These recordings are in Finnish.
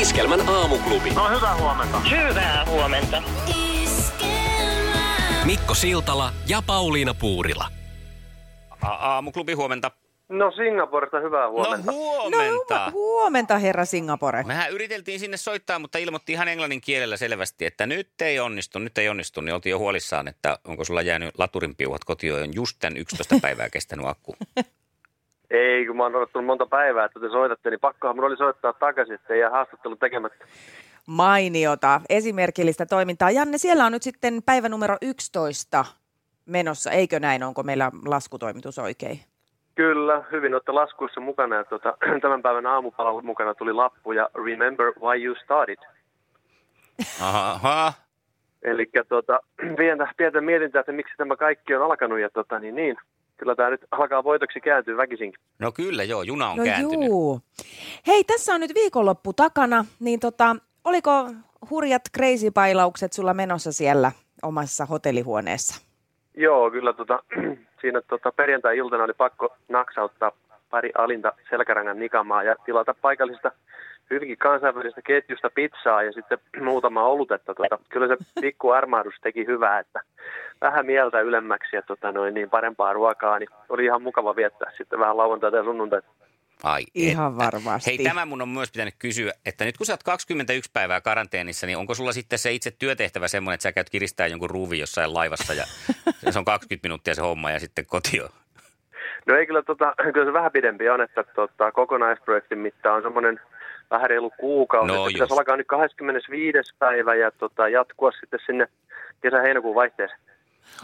Iskelmän aamuklubi. No hyvää huomenta. Hyvää huomenta. Mikko Siltala ja Pauliina Puurila. A- aamuklubi huomenta. No Singaporesta hyvää huomenta. No huomenta. No, huomenta, herra Singapore. Mehän yriteltiin sinne soittaa, mutta ilmoitti ihan englannin kielellä selvästi, että nyt ei onnistu, nyt ei onnistu. Niin oltiin jo huolissaan, että onko sulla jäänyt laturin piuhat kotiin, just tämän 11 päivää kestänyt akku. Ei, kun mä oon odottanut monta päivää, että te soitatte, niin pakkohan mun oli soittaa takaisin, että ei jää haastattelu tekemättä. Mainiota, esimerkillistä toimintaa. Janne, siellä on nyt sitten päivä numero 11 menossa, eikö näin? Onko meillä laskutoimitus oikein? Kyllä, hyvin olette laskuissa mukana ja tuota, tämän päivän aamupalvelun mukana tuli lappu ja Remember why you started. Aha. Eli tuota, pientä, pientä mietintää, että miksi tämä kaikki on alkanut ja tota, niin, niin, kyllä tämä nyt alkaa voitoksi kääntyä väkisinkin. No kyllä joo, juna on no kääntynyt. juu. Hei, tässä on nyt viikonloppu takana, niin tota, oliko hurjat crazy pailaukset sulla menossa siellä omassa hotellihuoneessa? Joo, kyllä tota, siinä tota, perjantai-iltana oli pakko naksauttaa pari alinta selkärangan nikamaa ja tilata paikallisesta hyvinkin kansainvälisestä ketjusta pizzaa ja sitten muutama olutetta. Tota, kyllä se pikku armahdus teki hyvää, että vähän mieltä ylemmäksi ja tota, noin, niin parempaa ruokaa, niin oli ihan mukava viettää sitten vähän lauantaita ja sunnuntaita. Ai, Ihan että. varmasti. Hei, tämä mun on myös pitänyt kysyä, että nyt kun sä oot 21 päivää karanteenissa, niin onko sulla sitten se itse työtehtävä semmoinen, että sä käyt kiristää jonkun ruuvin jossain laivassa ja se on 20 minuuttia se homma ja sitten kotio? No ei kyllä, tota, kyllä se vähän pidempi on, että tota, kokonaisprojektin mitta on semmoinen vähän reilu kuukausi. No pitäisi alkaa nyt 25. päivä ja tota, jatkua sitten sinne kesä-heinäkuun vaihteeseen.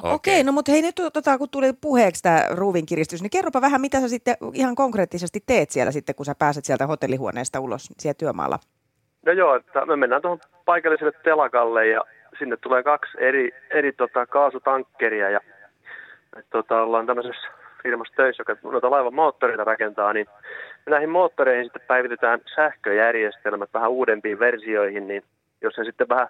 Okei, no mutta hei nyt tota, kun tuli puheeksi tämä ruuvin kiristys, niin kerropa vähän, mitä sä sitten ihan konkreettisesti teet siellä sitten, kun sä pääset sieltä hotellihuoneesta ulos siellä työmaalla. No joo, että me mennään tuohon paikalliselle telakalle ja sinne tulee kaksi eri, eri tota, kaasutankkeria ja et, tota, ollaan tämmöisessä firmassa töissä, joka noita laivan moottoreita rakentaa, niin näihin moottoreihin sitten päivitetään sähköjärjestelmät vähän uudempiin versioihin, niin jos se sitten vähän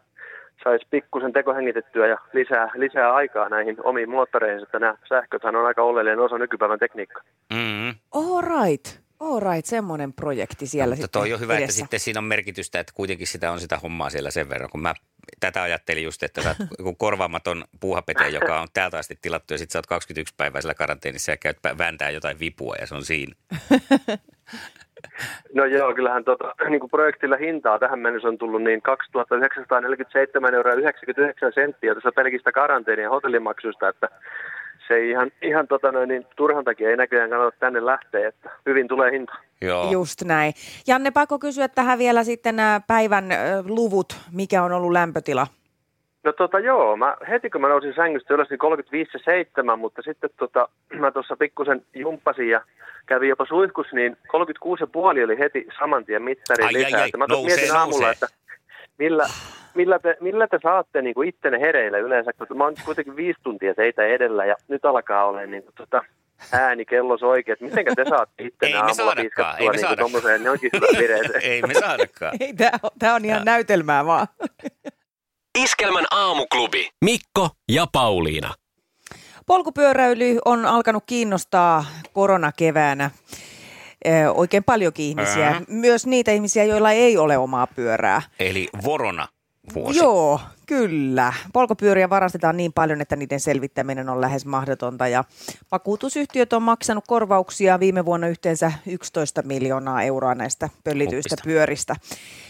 saisi pikkusen tekohengitettyä ja lisää, lisää aikaa näihin omiin moottoreihin, että nämä sähköthän on aika oleellinen osa nykypäivän tekniikkaa. Mm-hmm. All right, all right, semmoinen projekti siellä Mutta sitten toi on hyvä, edessä. että sitten siinä on merkitystä, että kuitenkin sitä on sitä hommaa siellä sen verran, kun mä tätä ajattelin just, että sä oot joku korvaamaton puuhapete, joka on täältä asti tilattu ja sitten sä oot 21 päivää siellä karanteenissa ja käyt vääntää jotain vipua ja se on siinä. No joo, kyllähän tota, niin kuin projektilla hintaa tähän mennessä on tullut niin 2947 euroa 99 senttiä tässä pelkistä karanteeni- ja hotellimaksuista, että se ei ihan, ihan tota noin, niin turhan takia ei näköjään kannata tänne lähteä, että hyvin tulee hinta. Joo. Just näin. Janne, pakko kysyä tähän vielä sitten nämä päivän ö, luvut, mikä on ollut lämpötila? No tota joo, mä, heti kun mä nousin sängystä ylös, niin 35,7, mutta sitten tota, mä tuossa pikkusen jumppasin ja kävin jopa suihkus, niin 36,5 oli heti saman tien mittari Ai, ai, lisää. ai, Että mä nousee, mietin aamulla, nousee. että millä, millä, te, millä te saatte niin kuin ittenne hereille yleensä, kun mä oon kuitenkin viisi tuntia teitä edellä ja nyt alkaa olla niin kuin, tota, ääni kello soikin, että mitenkä te saatte ittenne Ei me aamulla saadakaan, piiskattua ei me niin kuin saadakaan. tommoseen johonkin hyvään vireeseen. Ei me saadakaan. Ei, tämä on, tää on ihan näytelmää vaan. Iskelmän aamuklubi. Mikko ja Pauliina. Polkupyöräily on alkanut kiinnostaa koronakeväänä oikein paljonkin ihmisiä. Ää. Myös niitä ihmisiä, joilla ei ole omaa pyörää. Eli vorona vuosi. Joo, kyllä. Polkupyöriä varastetaan niin paljon, että niiden selvittäminen on lähes mahdotonta. Ja vakuutusyhtiöt on maksanut korvauksia viime vuonna yhteensä 11 miljoonaa euroa näistä pöllityistä Huppista. pyöristä.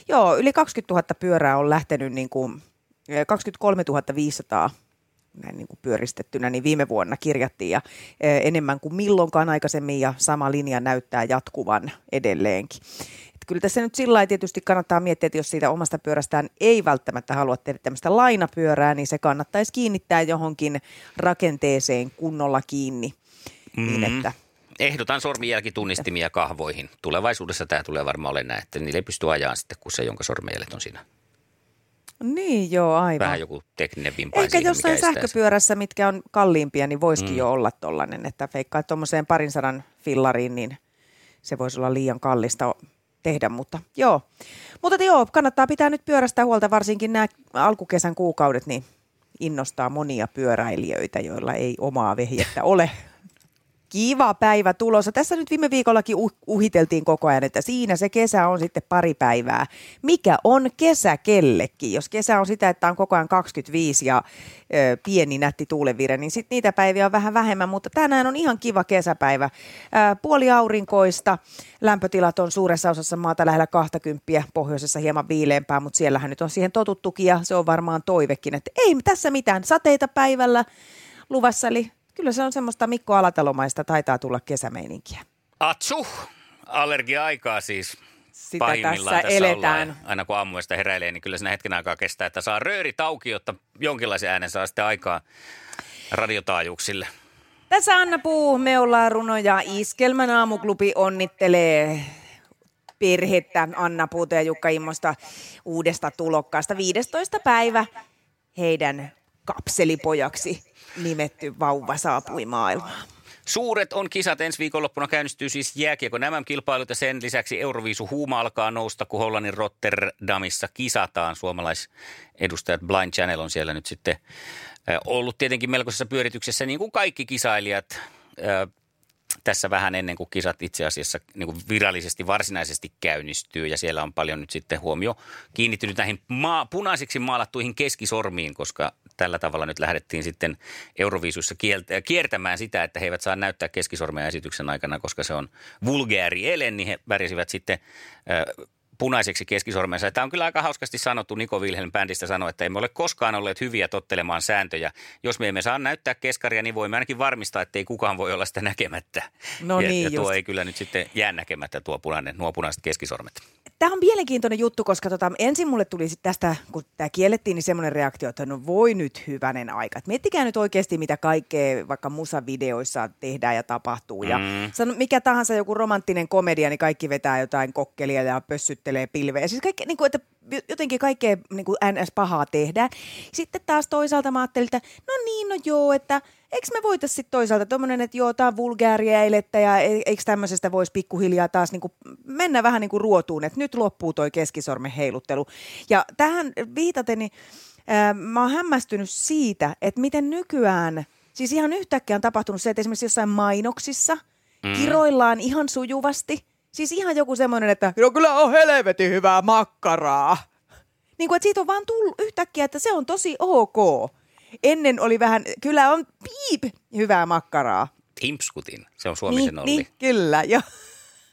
Joo, yli 20 000 pyörää on lähtenyt niin kuin, 23 500 näin niin kuin pyöristettynä, niin viime vuonna kirjattiin ja enemmän kuin milloinkaan aikaisemmin ja sama linja näyttää jatkuvan edelleenkin. Et kyllä tässä nyt sillä tietysti kannattaa miettiä, että jos siitä omasta pyörästään ei välttämättä halua tehdä tämmöistä lainapyörää, niin se kannattaisi kiinnittää johonkin rakenteeseen kunnolla kiinni. Mm-hmm. Niin että Ehdotan sormenjälkitunnistimia kahvoihin. Tulevaisuudessa tämä tulee varmaan olemaan näin, että niille ei pysty ajaa sitten, kun se, jonka sormenjäljet on siinä. Niin joo, aivan. Vähän joku tekninen vimpa Ehkä siihen, jossain sähköpyörässä, mitkä on kalliimpia, niin voisikin Mm. jo olla tollainen, että feikkaa tuommoiseen parin sadan fillariin, niin se voisi olla liian kallista tehdä, mutta joo. Mutta joo, kannattaa pitää nyt pyörästä huolta, varsinkin nämä alkukesän kuukaudet, niin innostaa monia pyöräilijöitä, joilla ei omaa vehjettä ole. Kiva päivä tulossa. Tässä nyt viime viikollakin uh- uhiteltiin koko ajan, että siinä se kesä on sitten pari päivää. Mikä on kesä kellekin? Jos kesä on sitä, että on koko ajan 25 ja ö, pieni nätti tuulevire, niin sitten niitä päiviä on vähän vähemmän, mutta tänään on ihan kiva kesäpäivä. Ö, puoli aurinkoista, lämpötilat on suuressa osassa maata lähellä 20, pohjoisessa hieman viileämpää, mutta siellähän nyt on siihen totuttukin ja se on varmaan toivekin, että ei tässä mitään sateita päivällä luvassa, eli kyllä se on semmoista Mikko Alatalomaista, taitaa tulla kesämeininkiä. Atsu! Allergia-aikaa siis. Sitä pahimmillaan tässä tässä eletään. ollaan. Aina kun aamuista heräilee, niin kyllä siinä hetken aikaa kestää, että saa röörit auki, jotta jonkinlaisen äänen saa sitten aikaa radiotaajuuksille. Tässä Anna Puu, me ollaan Runo ja Iskelmän aamuklubi onnittelee perhettä Anna Puuta ja Jukka Immosta uudesta tulokkaasta. 15. päivä heidän kapselipojaksi nimetty vauva saapui maailmaan. Suuret on kisat. Ensi viikonloppuna käynnistyy siis jääkiekon MM-kilpailut ja sen lisäksi Euroviisu huuma alkaa nousta, kun Hollannin Rotterdamissa kisataan. Suomalaisedustajat Blind Channel on siellä nyt sitten äh, ollut tietenkin melkoisessa pyörityksessä, niin kuin kaikki kisailijat äh, tässä vähän ennen kuin kisat itse asiassa niin kuin virallisesti varsinaisesti käynnistyy ja siellä on paljon nyt sitten huomio kiinnittynyt näihin maa, punaisiksi maalattuihin keskisormiin, koska tällä tavalla nyt lähdettiin sitten Euroviisuissa kieltä, kiertämään sitä, että he eivät saa näyttää keskisormea esityksen aikana, koska se on vulgaari ele, niin he värisivät sitten äh, punaiseksi keskisormensa. Tämä on kyllä aika hauskasti sanottu. Niko Wilhelm bändistä sanoi, että emme ole koskaan olleet hyviä tottelemaan sääntöjä. Jos me emme saa näyttää keskaria, niin voimme ainakin varmistaa, että ei kukaan voi olla sitä näkemättä. No ja, niin ja tuo just. ei kyllä nyt sitten jää näkemättä tuo punainen, nuo punaiset keskisormet. Tämä on mielenkiintoinen juttu, koska tota, ensin mulle tuli sit tästä, kun tämä kiellettiin, niin semmoinen reaktio, että no voi nyt hyvänen aika. Et miettikää nyt oikeasti, mitä kaikkea vaikka musavideoissa tehdään ja tapahtuu. Ja Mm. sano, mikä tahansa joku romanttinen komedia, niin kaikki vetää jotain kokkelia ja pössyttelee pilveä. Siis kaikki, niin kuin, että jotenkin kaikkea niin kuin NS pahaa tehdään. Sitten taas toisaalta mä ajattelin, että no niin, no joo, että eikö me voitaisiin sitten toisaalta tommonen, että joo, tämä on vulgaaria eilettä ja e- eikö tämmöisestä voisi pikkuhiljaa taas niin kuin mennä vähän niin kuin ruotuun, että nyt loppuu toi keskisormen heiluttelu. Ja tähän viitaten, niin ää, mä oon hämmästynyt siitä, että miten nykyään, siis ihan yhtäkkiä on tapahtunut se, että esimerkiksi jossain mainoksissa mm. kiroillaan ihan sujuvasti. Siis ihan joku semmoinen, että no kyllä on helvetin hyvää makkaraa. Niin kuin, että siitä on vaan tullut yhtäkkiä, että se on tosi ok. Ennen oli vähän, kyllä on piip hyvää makkaraa. Timpskutin, se on Suomisen niin, Olli niin, kyllä, jo.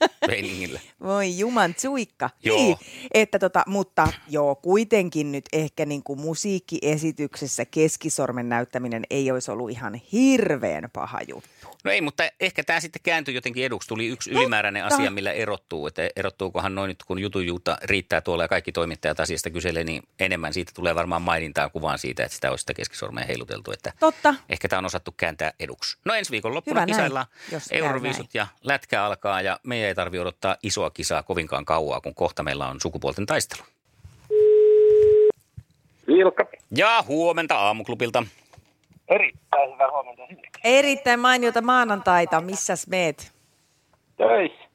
meiningillä. Voi juman suikka. Joo. Niin, että tota, mutta joo, kuitenkin nyt ehkä niin kuin musiikkiesityksessä keskisormen näyttäminen ei olisi ollut ihan hirveän paha juttu. No ei, mutta ehkä tämä sitten kääntyi jotenkin eduksi. Tuli yksi ylimääräinen Totta. asia, millä erottuu. Että erottuukohan noin nyt, kun jutujuutta riittää tuolla ja kaikki toimittajat asiasta kyselee, niin enemmän siitä tulee varmaan mainintaa kuvaan siitä, että sitä olisi sitä keskisormea heiluteltu. Että Totta. Ehkä tämä on osattu kääntää eduksi. No ensi viikon loppuna Hyvä kisaillaan Euroviisut ja lätkä alkaa ja meidän ei tarvitse odottaa isoa kisaa kovinkaan kauaa, kun kohta meillä on sukupuolten taistelu. Ilkka. Ja huomenta aamuklubilta. Erittäin hyvää huomenta. Erittäin mainiota maanantaita. Missäs meet? Töissä.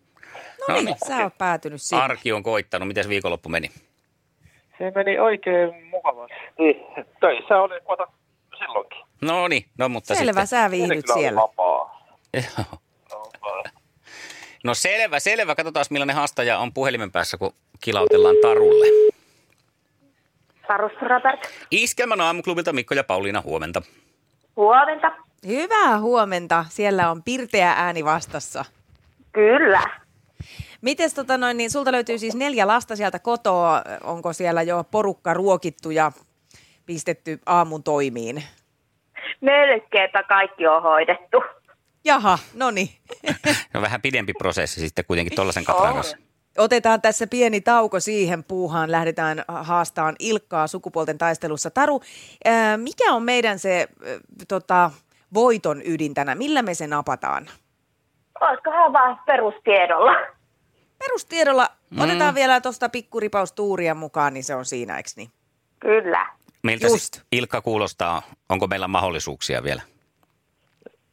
No niin, sä oot päätynyt sinne. Arki on koittanut. Miten viikonloppu meni? Se meni oikein mukavasti. Niin, töissä oli kuota silloinkin. No niin, no mutta Selvä, sitten. sä viihdyt siellä. vapaa. Joo. No, selvä, selvä. Katsotaan millainen haastaja on puhelimen päässä, kun kilautellaan Tarulle. Sarus Robert. Iskelmän aamuklubilta Mikko ja Pauliina, huomenta. Huomenta. Hyvää huomenta. Siellä on pirteä ääni vastassa. Kyllä. Mites tota noin, niin sulta löytyy siis neljä lasta sieltä kotoa. Onko siellä jo porukka ruokittu ja pistetty aamun toimiin? Melkeinpä kaikki on hoidettu. Jaha, no niin. No vähän pidempi prosessi sitten kuitenkin tollaisen katran kanssa. Otetaan tässä pieni tauko siihen puuhaan. Lähdetään haastaan Ilkkaa sukupuolten taistelussa. Taru, ää, mikä on meidän se ää, tota, voiton ydin tänään? Millä me se napataan? Olisikohan vaan perustiedolla? Perustiedolla otetaan vielä tuosta pikkuripaus tuuria mukaan, niin se on siinä, eikö niin? Kyllä. Miltä Just. Ilkka kuulostaa? Onko meillä mahdollisuuksia vielä?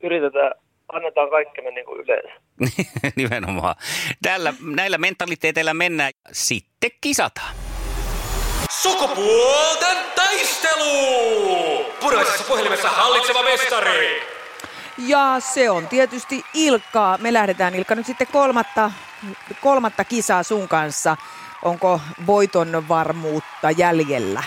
Yritetään, annetaan kaikkemme niin kuin yleensä. Nimenomaan. Tällä, näillä mentaliteeteillä mennään. Sitten kisataan. Sukupuolten taistelu! Puraisessa puhelimessa hallitseva mestari. Ja se on tietysti Ilkka. Me lähdetään Ilkka nyt sitten kolmatta, kolmatta kisaa sun kanssa. Onko voiton varmuutta jäljellä?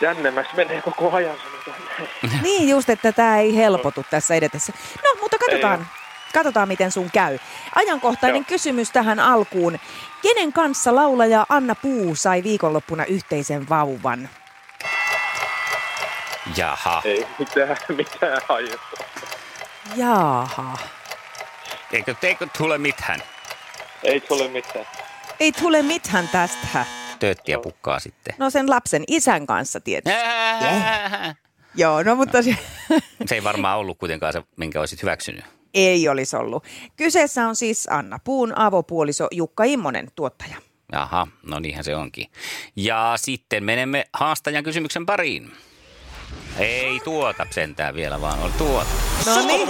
Jännemmäksi menee koko ajan. Niin just, että tämä ei helpotu tässä edetessä. No, mutta katsotaan, Ei katsotaan miten sun käy. Ajankohtainen Joo. kysymys tähän alkuun. Kenen kanssa laulaja Anna Puu sai viikonloppuna yhteisen vauvan? Jaha. Ei mitään, mitään hajutta. Jaaha. Eikö, eikö tule mitään? Ei tule mitään. Ei tule mitään tästä. Tööttiä pukkaa sitten. No sen lapsen isän kanssa tietysti. Ää, Joo, no mutta se Se ei varmaan ollut kuitenkaan se, minkä olisit hyväksynyt. ei olisi ollut. Kyseessä on siis Anna Puun avopuoliso Jukka Immonen, tuottaja. Jaha, no niinhän se onkin. Ja sitten menemme haastajan kysymyksen pariin. Ei tuota sentään vielä, vaan on tuota. No niin,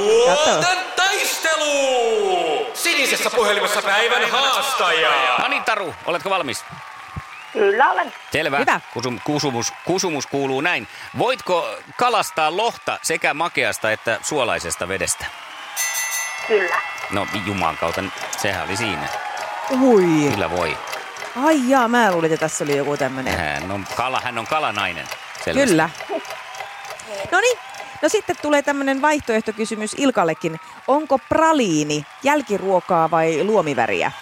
taistelu! Sinisessä puhelimessa päivän haastaja. No niin, Taru, oletko valmis? Kyllä olen. Selvä. Hyvä. Kusum, kusumus, kusumus kuuluu näin. Voitko kalastaa lohta sekä makeasta että suolaisesta vedestä? Kyllä. No juman kautta, sehän oli siinä. Ui. Kyllä voi. Ai jaa, mä luulin, että tässä oli joku tämmöinen. Hän on, kala, hän on kalanainen. Selvästi. Kyllä. No niin, no sitten tulee tämmöinen vaihtoehtokysymys Ilkallekin. Onko praliini jälkiruokaa vai luomiväriä?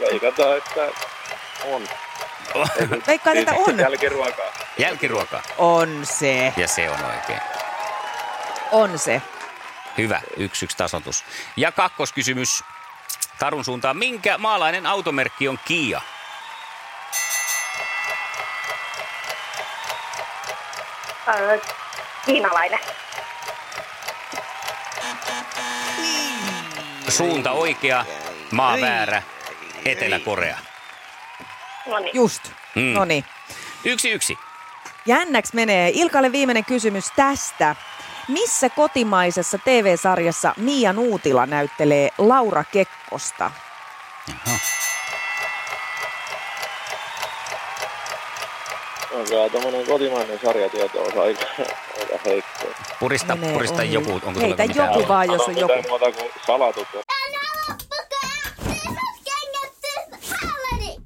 Veikataan, että on. Veikkaan, että on. Jälkiruokaa. Jälkiruoka. On se, Ja se on oikein. on se. Hyvä, yksi yksi tasotus. Ja kakkoskysymys Tarun suuntaan. Minkä maalainen automerkki on Kia? Öö, kiinalainen. Suunta oikea, maa väärä, Etelä-Korea. No niin. Just. Mm. No niin. Yksi yksi. Jännäksi menee. Ilkalle viimeinen kysymys tästä. Missä kotimaisessa TV-sarjassa Mia Nuutila näyttelee Laura Kekkosta? Jaha. On kyllä tommonen kotimainen sarjatieto on aika, aika heikko. Purista, Menee purista ohi. joku. Onko Heitä mitään? joku vaan, jos on joku. muuta kuin salatut.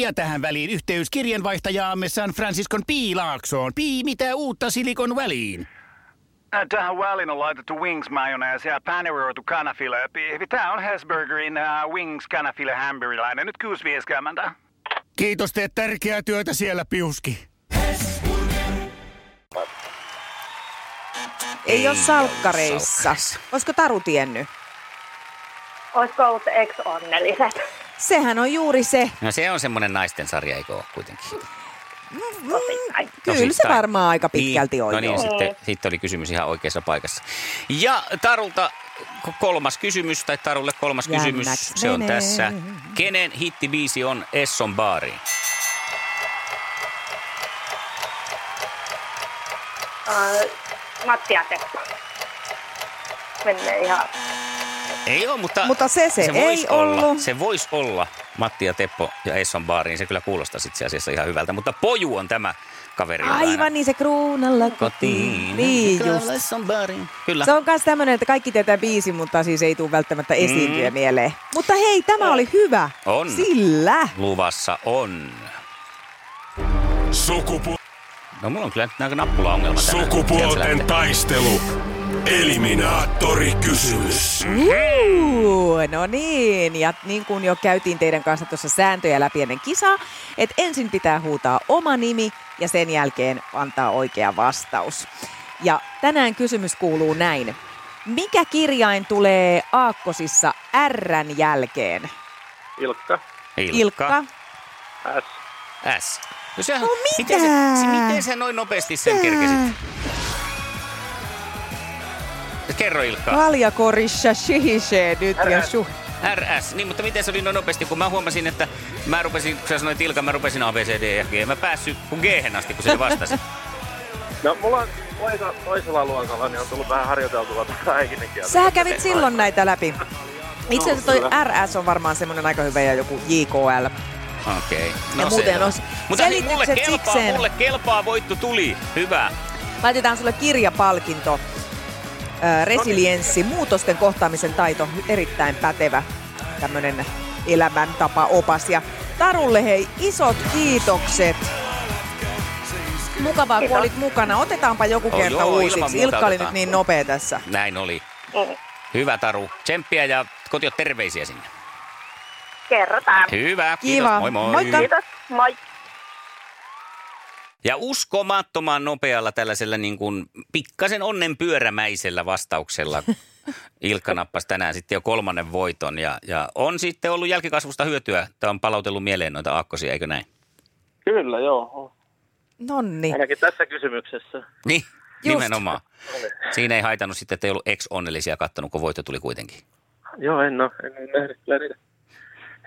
Ja tähän väliin yhteys kirjanvaihtajaamme San Franciscon Piilaaksoon. Pii, mitä uutta Silikon väliin? Äh, Tähän väliin on laitettu wings mayonnaise ja paneroitu kanafila. Tämä on Hesburgerin uh, wings kanafila hamburilainen. Nyt 6.50. Kiitos, teet tärkeää työtä siellä, Piuski. Ei ole salkkareissa. Olisiko Taru tiennyt? Olisiko ollut ex-onnelliset? Sehän on juuri se. No se on semmoinen naisten sarja, eikö ole kuitenkin? Osittain. Kyllä se Osittain. varmaan aika pitkälti niin, on. No niin, sitten, sitten oli kysymys ihan oikeassa paikassa. Ja Tarulta kolmas kysymys, tai Tarulle kolmas Jännäks kysymys, se on menee. tässä. Kenen hittibiisi on Esson baariin? Öö, Matti ja Teppo. Menee ihan... Ei ole, mutta, Mutta se se vois ei olla. ollut. Se voisi olla Matti ja Teppo ja Esson baariin. Se kyllä kuulostaa itse asiassa ihan hyvältä, mutta Poju on tämä kaveri. aina- Aivan niin se kruunalla kotiin. Niin just. Baariin. Kyllä. Se on myös tämmöinen, että kaikki tietää biisi, mutta siis ei tule välttämättä esiintyä Mm. mieleen. Mutta hei, tämä oli hyvä. On. Sillä. Luvassa on. Sukupu- No mulla on kyllä nyt nappula-ongelma tänään. Sukupuolten taistelu. Eliminaattori kysymys. Uu, no niin, ja niin kuin jo käytiin teidän kanssa tuossa sääntöjä läpi ennen kisaa, että ensin pitää huutaa oma nimi ja sen jälkeen antaa oikea vastaus. Ja tänään kysymys kuuluu näin. Mikä kirjain tulee aakkosissa Rn jälkeen? Ilkka. Ilkka. Ilkka. S. S. No, sehän, No miten, mitä? sä, miten sä noin nopeasti sen kerkesit? Kerro Ilkka. Kaljakorissa shihisee nyt ja su... RS. Niin, mutta miten se oli noin nopeasti, kun mä huomasin, että mä rupesin, kun sä sanoit Ilkka, mä rupesin A, B, C, D, E, G. Mä päässyt kun g asti, kun se vastasi. No mulla on toisa, toisella luokalla, niin on tullut vähän harjoiteltua tätä äikinen kieltä. Sä kävit silloin näitä läpi. Itse asiassa toi. RS on varmaan semmoinen aika hyvä ja joku JKL. Okei. Ja No muuten selvä. os- Mutta hei, mulle kelpaa, sikseen. mulle kelpaa, voitto tuli. Hyvä. Laitetaan sulle kirjapalkinto. Resilienssi, muutosten kohtaamisen taito, erittäin pätevä tämmönen elämäntapa opas. Ja Tarulle hei, isot kiitokset. Mukavaa, kun Kiitos. olit mukana. Otetaanpa joku Oh, kerta joo, uusiksi. Ilkka oli nyt otetaan. niin nopea tässä. Näin oli. Mm. Hyvä Taru. Tsemppiä ja kotiot terveisiä sinne. Kerrotaan. Hyvä. Kiva. Kiitos. Moi moi. Moikka. Kiitos. Moi. Ja uskomattoman nopealla tällaisella niin kuin pikkasen onnenpyörämäisellä vastauksella Ilkka nappasi tänään sitten jo kolmannen voiton ja, ja on sitten ollut jälkikasvusta hyötyä. Tämä on palautellut mieleen noita aakkosia, eikö näin? Kyllä, joo. Nonni. Ainakin tässä kysymyksessä. Niin, Just. nimenomaan. Siinä ei haitannut sitten, että ei ollut ex-onnellisia kattonut, kun voitto tuli kuitenkin. Joo, en ole. En ole nähnyt kyllä niitä,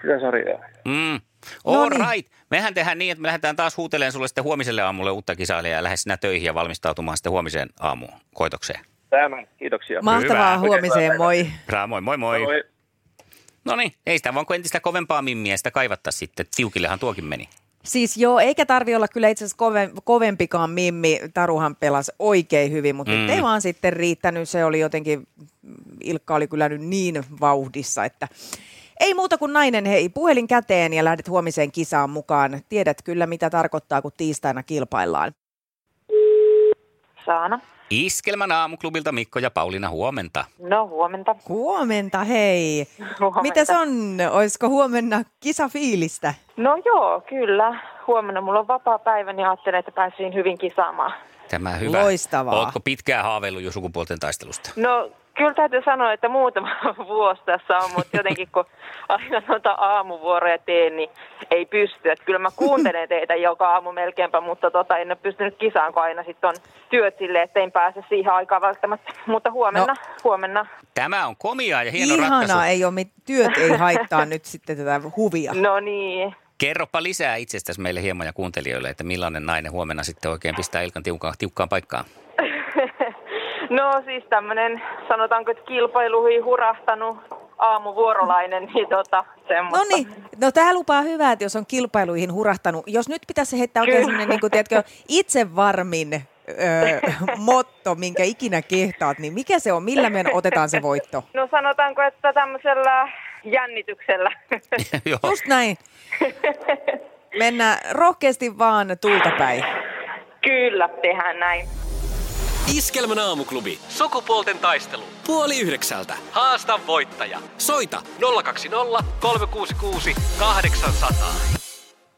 sitä sarjaa. Mm. All Noniin. right. Mehän tehdään niin, että me lähdetään taas huuteleen sulle sitten huomiselle aamulle uutta kisailijaa ja lähde sinä töihin ja valmistautumaan sitten huomiseen aamuun koitokseen. Tämän. Kiitoksia. Mahtavaa Hyvä. huomiseen, moi. Ra, moi moi moi. Moi. No niin, ei sitä vaan kun entistä kovempaa mimmiä sitä kaivattaa sitten. Tiukillehan tuokin meni. Siis joo, eikä tarvi olla kyllä itse asiassa koven, kovempikaan Mimmi. Taruhan pelasi oikein hyvin, mutta mm. Mm. nyt ei vaan sitten riittänyt. Se oli jotenkin, Ilkka oli kyllä nyt niin vauhdissa, että ei muuta kuin nainen hei, puhelin käteen ja lähdet huomiseen kisaan mukaan. Tiedät kyllä, mitä tarkoittaa, kun tiistaina kilpaillaan. Saana. Iskelmän aamuklubilta Mikko ja Pauliina huomenta. No huomenta. Huomenta, hei. huomenta. Mitäs on? Olisiko huomenna kisafiilistä? No joo, kyllä. Huomenna mulla on vapaa päivä, niin ajattelin, että pääsin hyvin kisaamaan. Tämä hyvä. Loistavaa. Ootko pitkään haaveillut jo sukupuolten taistelusta? No kyllä täytyy sanoa, että muutama vuosi tässä on, mutta jotenkin kun aina noita aamuvuoroja teen, niin ei pysty. Että kyllä mä kuuntelen teitä joka aamu melkeinpä, mutta tota, en ole pystynyt kisaan, kun aina sitten on työt silleen, että en pääse siihen aikaan välttämättä. Mutta huomenna, No. huomenna. Tämä on komiaa ja hieno Ihanaa, ratkaisu. ei ole, mit- työt ei haittaa nyt sitten tätä huvia. No niin. Kerropa lisää itsestäsi meille hieman ja kuuntelijoille, että millainen nainen huomenna sitten oikein pistää Ilkan tiukkaan, tiukkaan paikkaan. No siis tämmöinen, sanotaanko, että kilpailuihin hurahtanut aamuvuorolainen, niin tota, semmoista. No niin, no tämä lupaa hyvää, että jos on kilpailuihin hurahtanut. Jos nyt pitäisi heittää oikein Kyllä. sellainen, niin kuin, tiedätkö, itsevarmin öö, motto, minkä ikinä kehtaat, niin mikä se on? Millä me otetaan se voitto? No sanotaanko, että tämmöisellä jännityksellä. Just näin. Mennään rohkeasti vaan tulta päin. Kyllä, tehdään näin. Iskelmän aamuklubi. Sukupuolten taistelu. Puoli yhdeksältä. Haasta voittaja. Soita 020 366 800.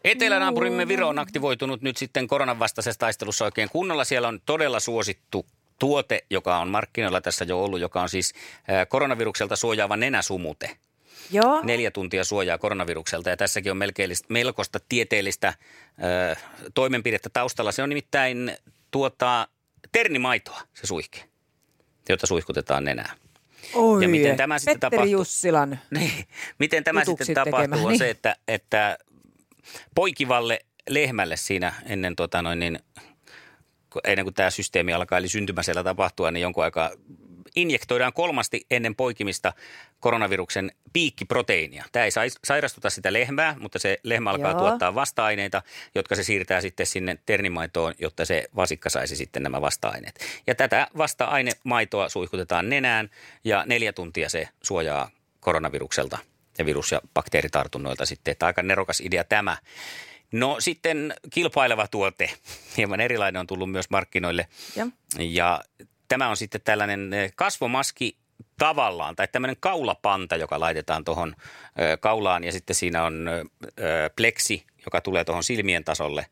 Etelänaapurimme Viro on aktivoitunut nyt sitten koronan vastaisessa taistelussa oikein kunnolla. Siellä on todella suosittu tuote, joka on markkinoilla tässä jo ollut, joka on siis koronavirukselta suojaava nenäsumute. Joo. Neljä tuntia suojaa koronavirukselta ja tässäkin on melkein melkoista tieteellistä ö, toimenpidettä taustalla. Se on nimittäin tuota, ternimaitoa, se suihke, jota suihkutetaan nenään. Oi, Ja miten tämä sitten Petteri tapahtuu? Jussilan. Niin, miten tämä sitten tapahtuu tekemä, on niin. se, että, että poikivalle lehmälle siinä ennen, tota noin, niin, ennen kuin tämä systeemi alkaa, eli syntymäsellä tapahtua, niin jonkun aikaa injektoidaan kolmasti ennen poikimista koronaviruksen piikkiproteiinia. Tämä ei sairastuta sitä lehmää, mutta se lehmä alkaa Joo. tuottaa vasta-aineita, jotka se siirtää sitten sinne ternimaitoon, jotta se vasikka saisi sitten nämä vasta-aineet. Ja tätä vasta-ainemaitoa suihkutetaan nenään ja neljä tuntia se suojaa koronavirukselta ja virus- ja bakteeritartunnoilta sitten. Että aika nerokas idea tämä. No sitten kilpaileva tuote, hieman erilainen on tullut myös markkinoille. Ja. Ja tämä on sitten tällainen eh, kasvomaski tavallaan, tai tämmöinen kaulapanta, joka laitetaan tuohon kaulaan ja sitten siinä on ö, pleksi, joka tulee tuohon silmien tasolle.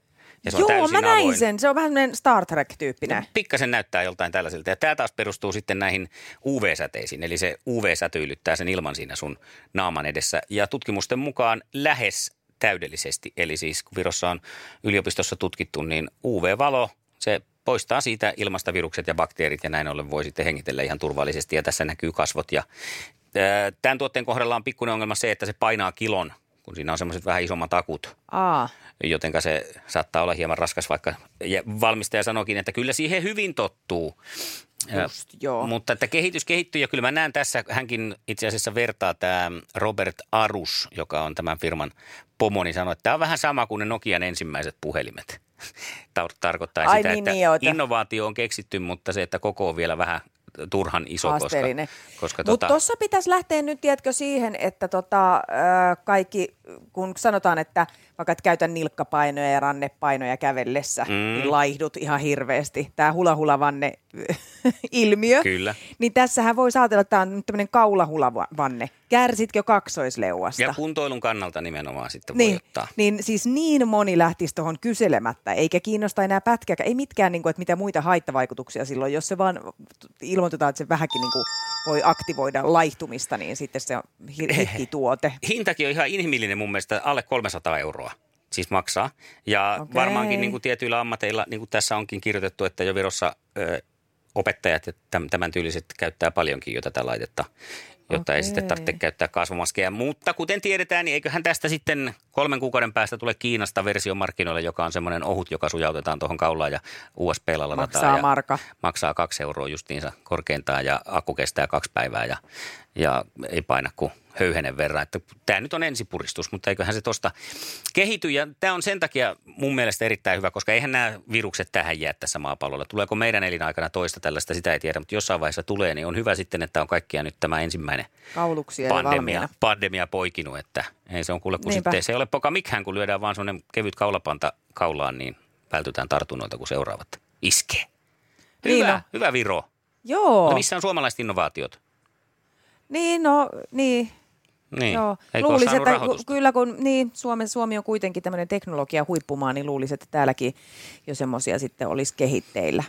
Ja se on Joo, täysin mä näin avoin. sen. Se on vähän Star Trek-tyyppinen. Pikkasen näyttää joltain tällaiselta. Ja tämä taas perustuu sitten näihin UV-säteisiin. Eli se UV säteilyttää sen ilman siinä sun naaman edessä. Ja tutkimusten mukaan lähes täydellisesti. Eli siis kun Virossa on yliopistossa tutkittu, niin UV-valo, se poistaa siitä ilmasta virukset ja bakteerit ja näin ollen voi sitten hengitellä ihan turvallisesti. Ja tässä näkyy kasvot. Ja tämän tuotteen kohdalla on pikkuinen ongelma se, että se painaa kilon, kun siinä on semmoiset vähän isommat akut Aa, jotenka se saattaa olla hieman raskas, vaikka ja valmistaja sanokin, että kyllä siihen hyvin tottuu. Just, joo. Mutta että kehitys kehittyy ja kyllä mä näen tässä, hänkin itse asiassa vertaa tämä Robert Arus, joka on tämän firman pomo, niin sanoi, että tämä on vähän sama kuin ne Nokian ensimmäiset puhelimet. Tar- tarkoittaa Ai sitä, niin, että niin, innovaatio on keksitty, mutta se, että koko on vielä vähän turhan iso, koska, haasteellinen. koska Mutta tota, tuossa pitäisi lähteä nyt, tiedätkö, siihen, että tota, kaikki, kun sanotaan, että vaikka et käytä nilkkapainoja ja rannepainoja kävellessä, mm. niin laihdut ihan hirveästi. Tämä hula-hula-vanne ilmiö. Kyllä. Niin tässähän voi ajatella, että tämä on tämmöinen kaulahulavanne. Kärsitkö kaksoisleuasta? ja kuntoilun kannalta nimenomaan sitten voi Niin, ottaa. niin siis niin moni lähtisi tuohon kyselemättä, eikä kiinnosta enää pätkääkään, ei mitkään, niin kuin, että mitä muita haittavaikutuksia silloin, jos se vaan ilmoitetaan, että se vähänkin niin kuin, voi aktivoida laihtumista, niin sitten se on hi- hittituote. hintakin on ihan inhimillinen mun mielestä, alle 300 euroa siis maksaa. Ja Okei. varmaankin niin kuin tietyillä ammateilla, niin kuin tässä onkin kirjoitettu, että jo Virossa ö, opettajat ja täm- tämän tyyliset käyttää paljonkin jo tätä laitetta, jotta ei sitten tarvitse käyttää kasvomaskeja. Mutta kuten tiedetään, niin eiköhän tästä sitten kolmen kuukauden päästä tule Kiinasta versio markkinoille, joka on semmoinen ohut, joka sujautetaan tuohon kaulaan ja ladataan. Maksaa ja marka. Maksaa kaksi euroa justiinsa korkeintaan ja akku kestää kaksi päivää ja, ja ei paina kuin höyhenen verran. Että tämä nyt on ensipuristus, mutta eiköhän se tuosta kehity. Ja tämä on sen takia mun mielestä erittäin hyvä, koska eihän nämä virukset tähän jää tässä maapallolla. Tuleeko meidän elinaikana toista tällaista, sitä ei tiedä, mutta jossain vaiheessa tulee, niin on hyvä sitten, että on kaikkia nyt tämä ensimmäinen Kauluksia ja pandemia, pandemia poikinut, että ei se on kuule, kun Niinpä. sitten se ei ole poka mikään, kun lyödään vaan semmoinen kevyt kaulapanta kaulaan, niin vältytään tartunnoilta, kun seuraavat iskee. Niin Hyvä, on. hyvä Viro. Joo, No missä on suomalaiset innovaatiot? niin no, niin. Niin, Joo, luulisin, saanut että rahoitusta? kyllä kun niin, Suomi, Suomi on kuitenkin tämmöinen teknologia huippumaa, niin luulisin, että täälläkin jo semmoisia sitten olisi kehitteillä.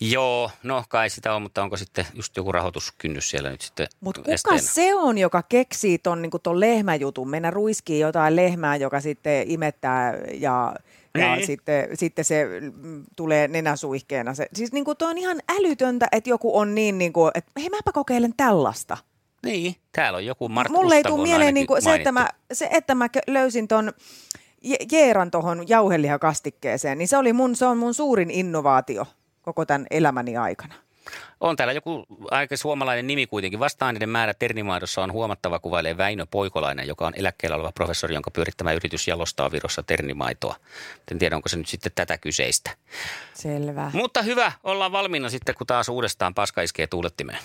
Joo, no kai sitä on, mutta onko sitten just joku rahoituskynnys siellä nyt sitten Mutta kuka esteenä? se on, joka keksii ton, niin ton lehmäjutun, mennä ruiskiin jotain lehmää, joka sitten imettää ja, ja Niin. sitten, sitten se mm, tulee nenäsuihkeena. Se, siis niin tuo on ihan älytöntä, että joku on niin, niin kuin, että hei mäpä kokeilen tällaista. Niin, täällä on joku Mart Mulle ei tule mieleen niin kuin, se, että mä, se, että mä löysin ton Je- Jeeran tuohon jauhelihakastikkeeseen, niin se oli mun, se on mun suurin innovaatio koko tämän elämäni aikana. On täällä joku aika suomalainen nimi kuitenkin. Vasta-aineiden määrä ternimaidossa on huomattava, kuvailee Väinö Poikolainen, joka on eläkkeellä oleva professori, jonka pyörittämä yritys jalostaa Virossa ternimaitoa. En tiedä, onko se nyt sitten tätä kyseistä. Selvä. Mutta hyvä, ollaan valmiina sitten, kun taas uudestaan paska iskee tuulettimeen.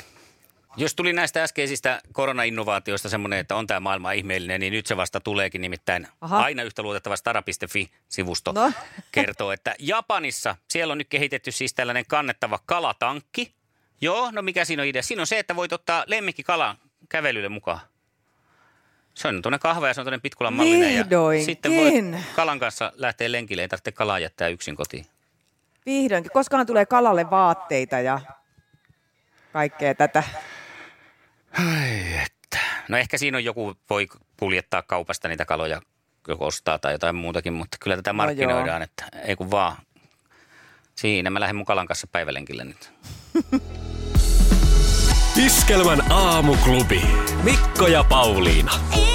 Jos tuli näistä äskeisistä koronainnovaatioista semmoinen, että on tämä maailma ihmeellinen, niin nyt se vasta tuleekin. Nimittäin Aha. aina yhtä luotettava stara.fi-sivusto No. kertoo, että Japanissa siellä on nyt kehitetty siis tällainen kannettava kalatankki. Joo, no mikä siinä on idea? Siinä on se, että voit ottaa lemmikkikalan kävelylle mukaan. Se on tuonne kahva ja se on tuonne pitkulan mallinen. Ja sitten voit kalan kanssa lähteä lenkille, ei tarvitse kalaa jättää yksin kotiin. Vihdoinkin. Koskahan tulee kalalle vaatteita ja kaikkea tätä. Ai että. No ehkä siinä on joku, voi kuljettaa kaupasta niitä kaloja, joko ostaa tai jotain muutakin, mutta kyllä tätä No markkinoidaan, että ei kun vaan. Siinä mä lähden mun kalan kanssa päivälenkille nyt. Iskelmän aamuklubi. Mikko ja Pauliina. Iskelmää.